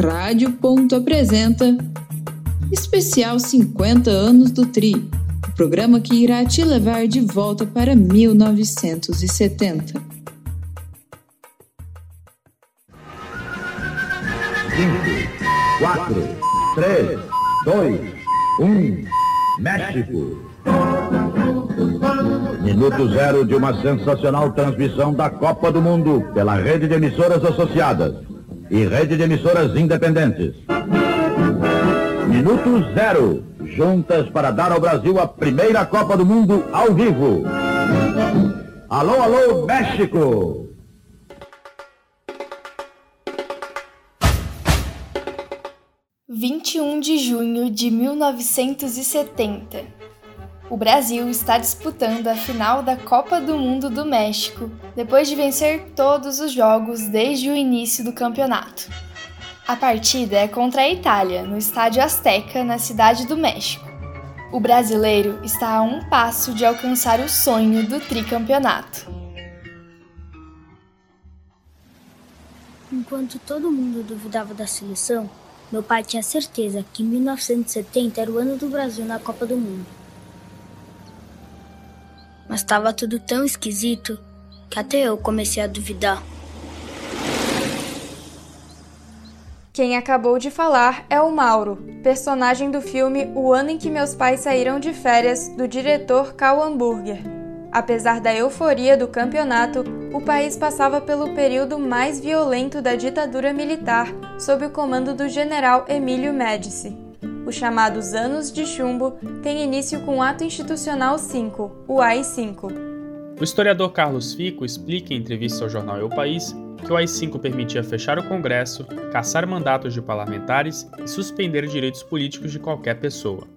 Rádio Ponto apresenta Especial 50 anos do Tri, o programa que irá te levar de volta para 1970. 5, 4, 3, 2, 1, México. Minuto zero de uma sensacional transmissão da Copa do Mundo pela rede de emissoras associadas e rede de emissoras independentes. Minuto zero, juntas para dar ao Brasil a primeira Copa do Mundo ao vivo. Alô, alô, México! Vinte e um de junho de mil novecentos e setenta. O Brasil está disputando a final da Copa do Mundo do México, depois de vencer todos os jogos desde o início do campeonato. A partida é contra a Itália, no Estádio Azteca, na Cidade do México. O brasileiro está a um passo de alcançar o sonho do tricampeonato. Enquanto todo mundo duvidava da seleção, meu pai tinha certeza que 1970 era o ano do Brasil na Copa do Mundo. Mas estava tudo tão esquisito que até eu comecei a duvidar. Quem acabou de falar é o Mauro, personagem do filme O Ano em que Meus Pais Saíram de Férias, do diretor Karl Hamburger. Apesar da euforia do campeonato, o país passava pelo período mais violento da ditadura militar, sob o comando do general Emílio Médici. Os chamados Anos de Chumbo têm início com o Ato Institucional 5, o AI-5. O historiador Carlos Fico explica em entrevista ao jornal O País que o AI-5 permitia fechar o Congresso, caçar mandatos de parlamentares e suspender direitos políticos de qualquer pessoa.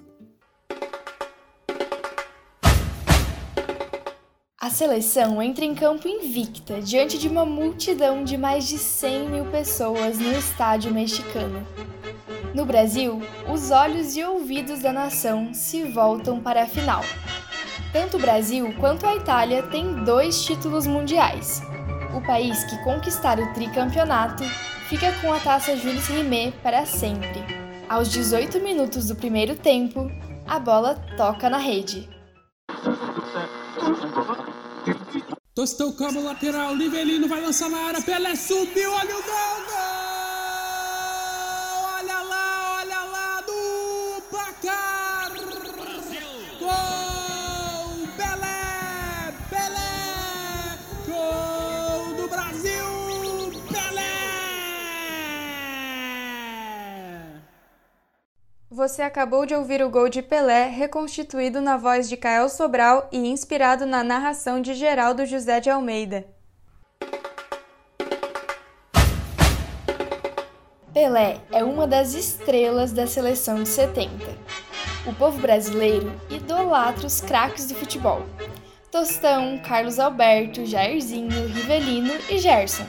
A seleção entra em campo invicta diante de uma multidão de mais de 100 mil pessoas no estádio mexicano. No Brasil, os olhos e ouvidos da nação se voltam para a final. Tanto o Brasil quanto a Itália têm dois títulos mundiais, o país que conquistar o tricampeonato fica com a taça Jules Rimet para sempre. Aos 18 minutos do primeiro tempo, a bola toca na rede. Tostão como lateral, Nivelino vai lançar na área, Pelé subiu, olha o gol, Você acabou de ouvir o gol de Pelé, reconstituído na voz de Cael Sobral e inspirado na narração de Geraldo José de Almeida. Pelé é uma das estrelas da seleção de 70. O povo brasileiro idolatra os craques do futebol. Tostão, Carlos Alberto, Jairzinho, Rivelino e Gerson.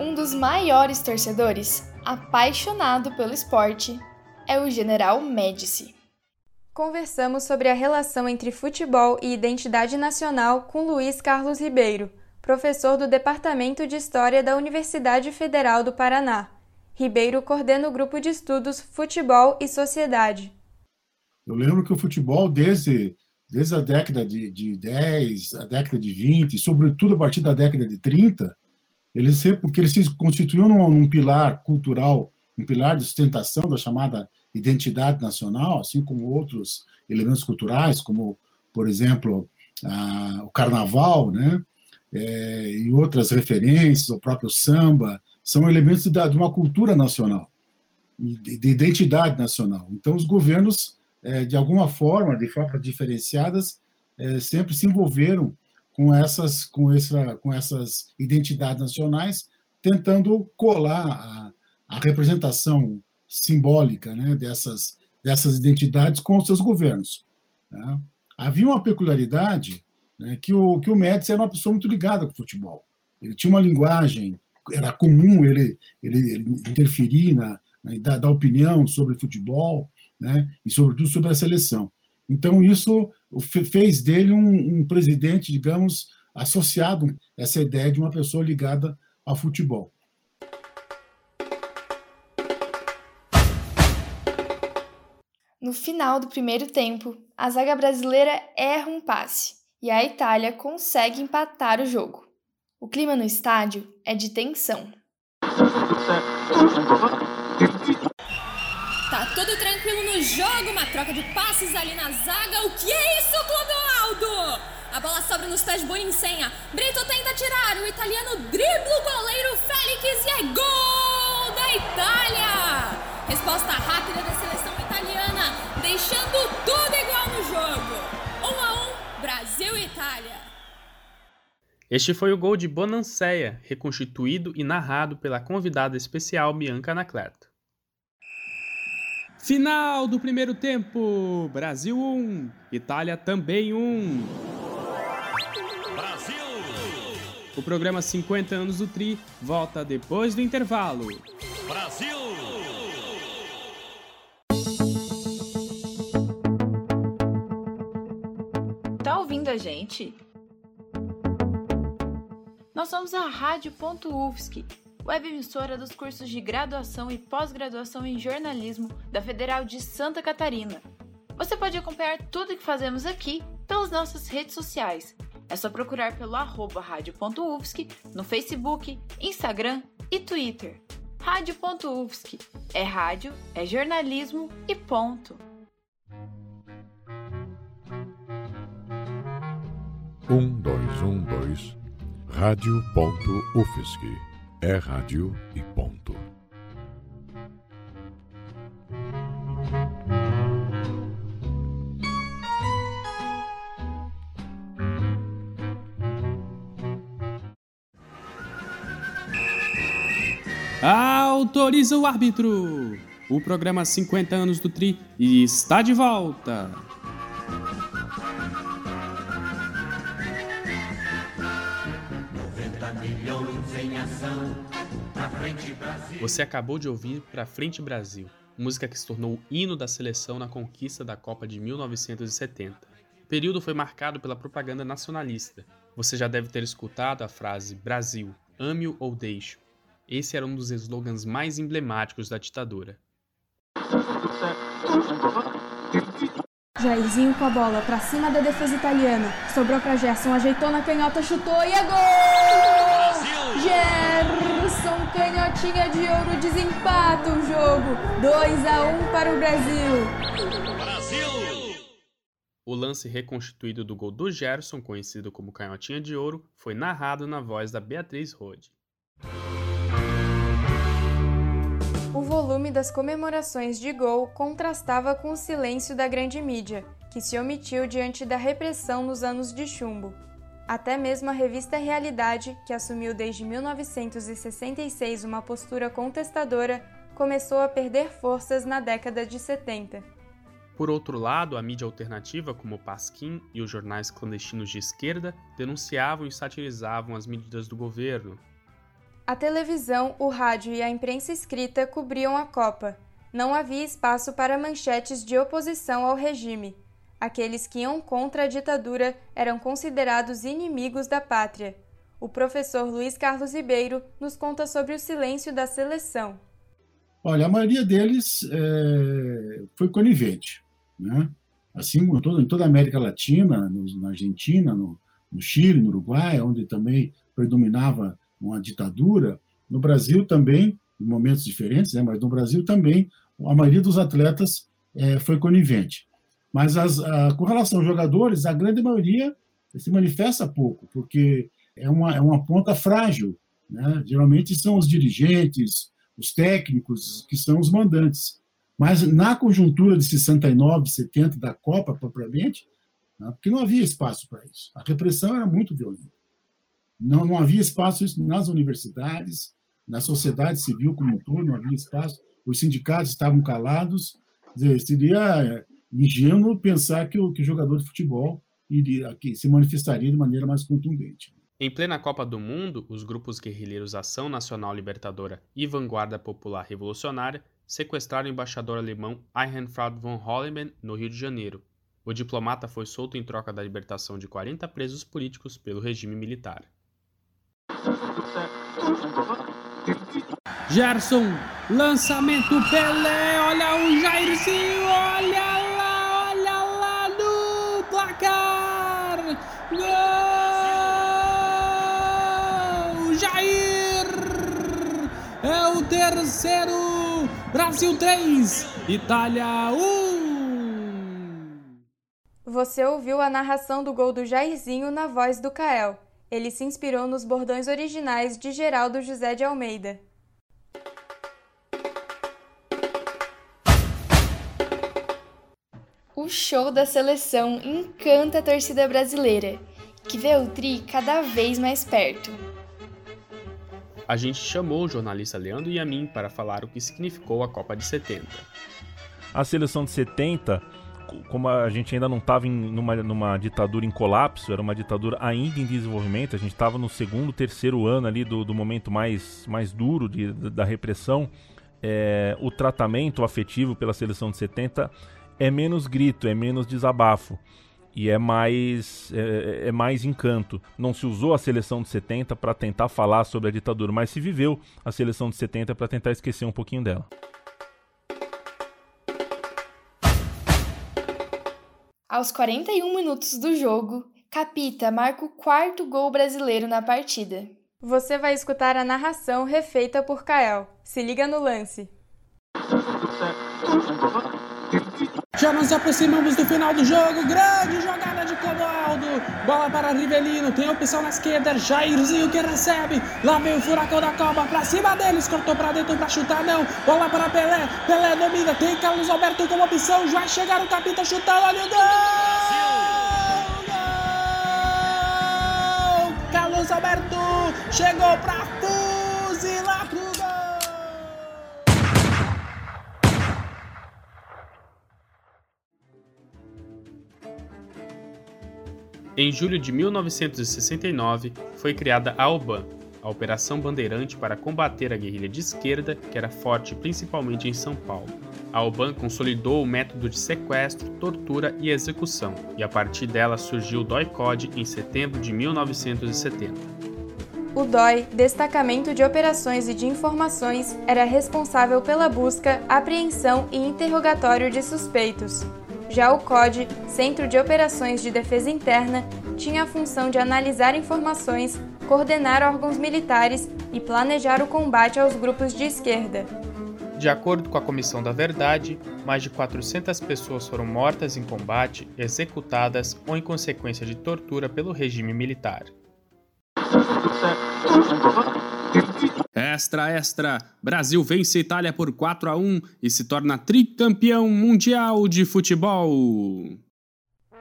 Um dos maiores torcedores, apaixonado pelo esporte, é o General Médici. Conversamos sobre a relação entre futebol e identidade nacional com Luiz Carlos Ribeiro, professor do Departamento de História da Universidade Federal do Paraná. Ribeiro coordena o grupo de estudos Futebol e Sociedade. Eu lembro que o futebol, desde, desde a década de, de 10, a década de 20, sobretudo a partir da década de 30, ele sempre, porque ele se constituiu num, num pilar cultural, um pilar de sustentação da chamada identidade nacional, assim como outros elementos culturais, como, por exemplo, a, o carnaval, né? É, e outras referências, o próprio samba, são elementos de, uma cultura nacional, de, de, identidade nacional. Então, os governos, é, de alguma forma, de forma diferenciadas, é, sempre se envolveram com essas, com, essa, com essas identidades nacionais, tentando colar a, a representação simbólica né, dessas, dessas identidades com os seus governos. Né? Havia uma peculiaridade né, que, o, que o Médici era uma pessoa muito ligada com o futebol. Ele tinha uma linguagem, era comum ele, ele, ele interferir na, na dar, dar, opinião sobre futebol né, e, sobretudo, sobre a seleção. Então, isso fez dele um, um presidente, digamos, associado a essa ideia de uma pessoa ligada ao futebol. No final do primeiro tempo, a zaga brasileira erra um passe e a Itália consegue empatar o jogo. O clima no estádio é de tensão. Tá tudo tranquilo no jogo, uma troca de passes ali na zaga. O que é isso, Clodoaldo? A bola sobra nos pés de Boninsenha. Brito tenta tirar, o italiano dribla o goleiro Félix e é gol da Itália! Resposta rápida da Este foi o gol de Bonanceia, reconstituído e narrado pela convidada especial Bianca Anacleto. Final do primeiro tempo: Brasil 1, Itália também 1. Brasil! O programa 50 anos do Tri volta depois do intervalo. Brasil! Tá ouvindo a gente? Nós somos a Rádio.UFSC web emissora dos cursos de graduação e pós-graduação em jornalismo da Federal de Santa Catarina. Você pode acompanhar tudo o que fazemos aqui pelas nossas redes sociais. É só procurar pelo arroba rádio.ufsc no Facebook, Instagram e Twitter. Rádio.ufsc. É rádio, é jornalismo e ponto. Um, dois, um, dois. Rádio.ufsc é rádio e ponto. Autoriza o árbitro! O programa 50 anos do Tri está de volta! Você acabou de ouvir Pra Frente Brasil, música que se tornou o hino da seleção na conquista da Copa de 1970. O período foi marcado pela propaganda nacionalista. Você já deve ter escutado a frase Brasil, ame-o ou deixe. Esse era um dos slogans mais emblemáticos da ditadura. Jairzinho com a bola pra cima da defesa italiana. Sobrou pra Gerson, ajeitou na canhota, chutou e é gol! Gerson, canhotinha de ouro, desempata o jogo. 2 a 1 para o Brasil. Brasil! O lance reconstituído do gol do Gerson, conhecido como canhotinha de ouro, foi narrado na voz da Beatriz Rode. O volume das comemorações de gol contrastava com o silêncio da grande mídia, que se omitiu diante da repressão nos anos de chumbo. Até mesmo a revista Realidade, que assumiu desde 1966 uma postura contestadora, começou a perder forças na década de 70. Por outro lado, a mídia alternativa, como o Pasquim e os jornais clandestinos de esquerda, denunciavam e satirizavam as medidas do governo, a televisão, o rádio e a imprensa escrita cobriam a Copa. Não havia espaço para manchetes de oposição ao regime. Aqueles que iam contra a ditadura eram considerados inimigos da pátria. O professor Luiz Carlos Ribeiro nos conta sobre o silêncio da seleção. Olha, a maioria deles é, foi conivente, né? Assim como todo, em toda a América Latina, no, na Argentina, no, no Chile, no Uruguai, onde também predominava uma ditadura, no Brasil também, em momentos diferentes, né, mas no Brasil também, a maioria dos atletas é, foi conivente. Mas as, a, com relação aos jogadores, a grande maioria se manifesta pouco, porque é uma, é uma ponta frágil. Né? Geralmente são os dirigentes, os técnicos, que são os mandantes. Mas na conjuntura de 69, 70 da Copa, propriamente, né? porque não havia espaço para isso. A repressão era muito violenta. Não, não havia espaço nas universidades, na sociedade civil como um todo, não havia espaço. Os sindicatos estavam calados. Dizer, seria ingênuo pensar que o, que o jogador de futebol iria, que se manifestaria de maneira mais contundente. Em plena Copa do Mundo, os grupos guerrilheiros Ação Nacional Libertadora e Vanguarda Popular Revolucionária sequestraram o embaixador alemão Eichenfraud von Hollenben no Rio de Janeiro. O diplomata foi solto em troca da libertação de 40 presos políticos pelo regime militar. Gerson, lançamento Pelé, olha o Jairzinho, terceiro! Brasil 3, Itália 1! Você ouviu a narração do gol do Jairzinho na voz do Kael. Ele se inspirou nos bordões originais de Geraldo José de Almeida. O show da seleção encanta a torcida brasileira, que vê o Tri cada vez mais perto. A gente chamou o jornalista Leandro Yamin para falar o que significou a Copa de 70. A seleção de 70 como a gente ainda não estava numa, numa ditadura em colapso, era uma ditadura ainda em desenvolvimento, a gente estava no segundo, terceiro ano ali do, do momento mais, mais duro de, da repressão, é, o tratamento afetivo pela seleção de 70 é menos grito, é menos desabafo e é mais é, é, mais encanto. Não se usou a seleção de 70 para tentar falar sobre a ditadura, mas se viveu a seleção de 70 para tentar esquecer um pouquinho dela. Aos 41 minutos do jogo, Capita marca o quarto gol brasileiro na partida. Você vai escutar a narração refeita por Kael. Se liga no lance. Já nos aproximamos do final do jogo. Grande jogada de Clodoaldo. Bola para Rivelino. Tem opção na esquerda. Jairzinho que recebe. Lá vem o furacão da Copa pra cima deles. Cortou para dentro para chutar. Não. Bola para Pelé. Pelé domina. Tem Carlos Alberto como opção. Vai chegar o capitão chutando. Olha o gol! Gol! Carlos Alberto chegou para Em julho de 1969, foi criada a OBAN, a Operação Bandeirante para combater a guerrilha de esquerda, que era forte principalmente em São Paulo. A OBAN consolidou o método de sequestro, tortura e execução, e a partir dela surgiu o DOI-CODE em setembro de 1970. O DOI, Destacamento de Operações e de Informações, era responsável pela busca, apreensão e interrogatório de suspeitos. Já o CODE, Centro de Operações de Defesa Interna, tinha a função de analisar informações, coordenar órgãos militares e planejar o combate aos grupos de esquerda. De acordo com a Comissão da Verdade, mais de 400 pessoas foram mortas em combate, executadas ou em consequência de tortura pelo regime militar. Extra, extra! Brasil vence Itália por 4 a 1 e se torna tricampeão mundial de futebol.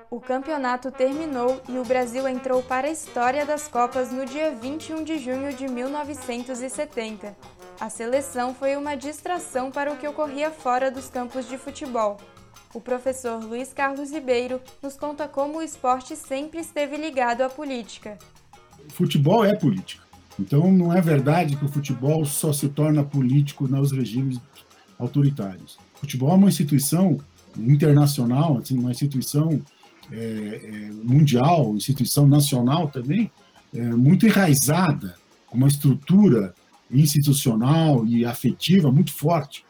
O campeonato terminou e o Brasil entrou para a história das Copas no dia 21 de junho de 1970. A seleção foi uma distração para o que ocorria fora dos campos de futebol. O professor Luiz Carlos Ribeiro nos conta como o esporte sempre esteve ligado à política. Futebol é política. Então, não é verdade que o futebol só se torna político nos regimes autoritários. O futebol é uma instituição internacional, assim, uma instituição é, é, mundial, instituição nacional também, é, muito enraizada, com uma estrutura institucional e afetiva muito forte.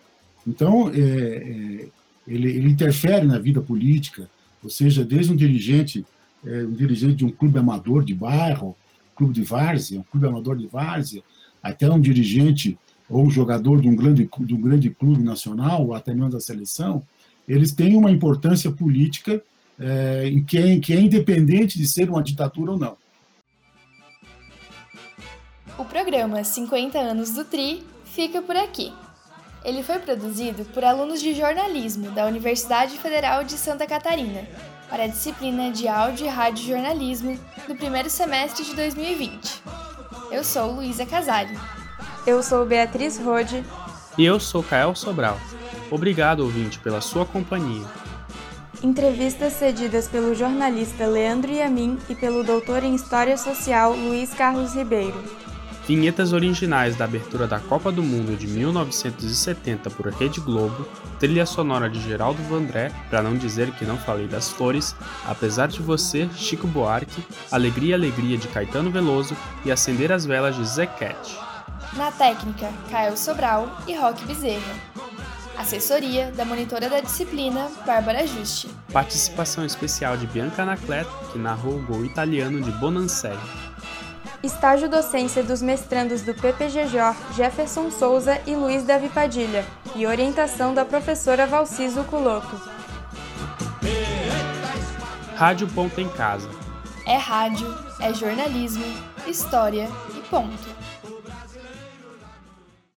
Então, é, é, ele, ele, interfere na vida política, ou seja, desde um dirigente, é, um dirigente de um clube amador de bairro, clube de várzea, um clube amador de várzea, até um dirigente ou um jogador de um grande, de um grande clube nacional, ou até mesmo da seleção, eles têm uma importância política é, em que, é, que é independente de ser uma ditadura ou não. O programa 50 anos do Tri fica por aqui. Ele foi produzido por alunos de jornalismo da Universidade Federal de Santa Catarina para a disciplina de Áudio e Rádio Jornalismo do primeiro semestre de 2020. Eu sou Luísa Casale. Eu sou Beatriz Rode. E eu sou Kael Sobral. Obrigado, ouvinte, pela sua companhia. Entrevistas cedidas pelo jornalista Leandro Yamin e pelo doutor em História Social Luiz Carlos Ribeiro. Vinhetas originais da abertura da Copa do Mundo de 1970 por Rede Globo, trilha sonora de Geraldo Vandré, para não dizer que não falei das flores, Apesar de Você, Chico Buarque, Alegria Alegria de Caetano Veloso e Acender as Velas de Zé Cat. Na técnica, Caio Sobral e Roque Bezerra. Assessoria da monitora da disciplina, Bárbara Juste. Participação especial de Bianca Anacleto, que narrou o gol italiano de Bonancelli. Estágio docência dos mestrandos do PPGJ Jefferson Souza e Luiz Davi Padilha, e orientação da professora Valciso Culoto. Rádio Ponta em Casa. É rádio, é jornalismo, história e ponto.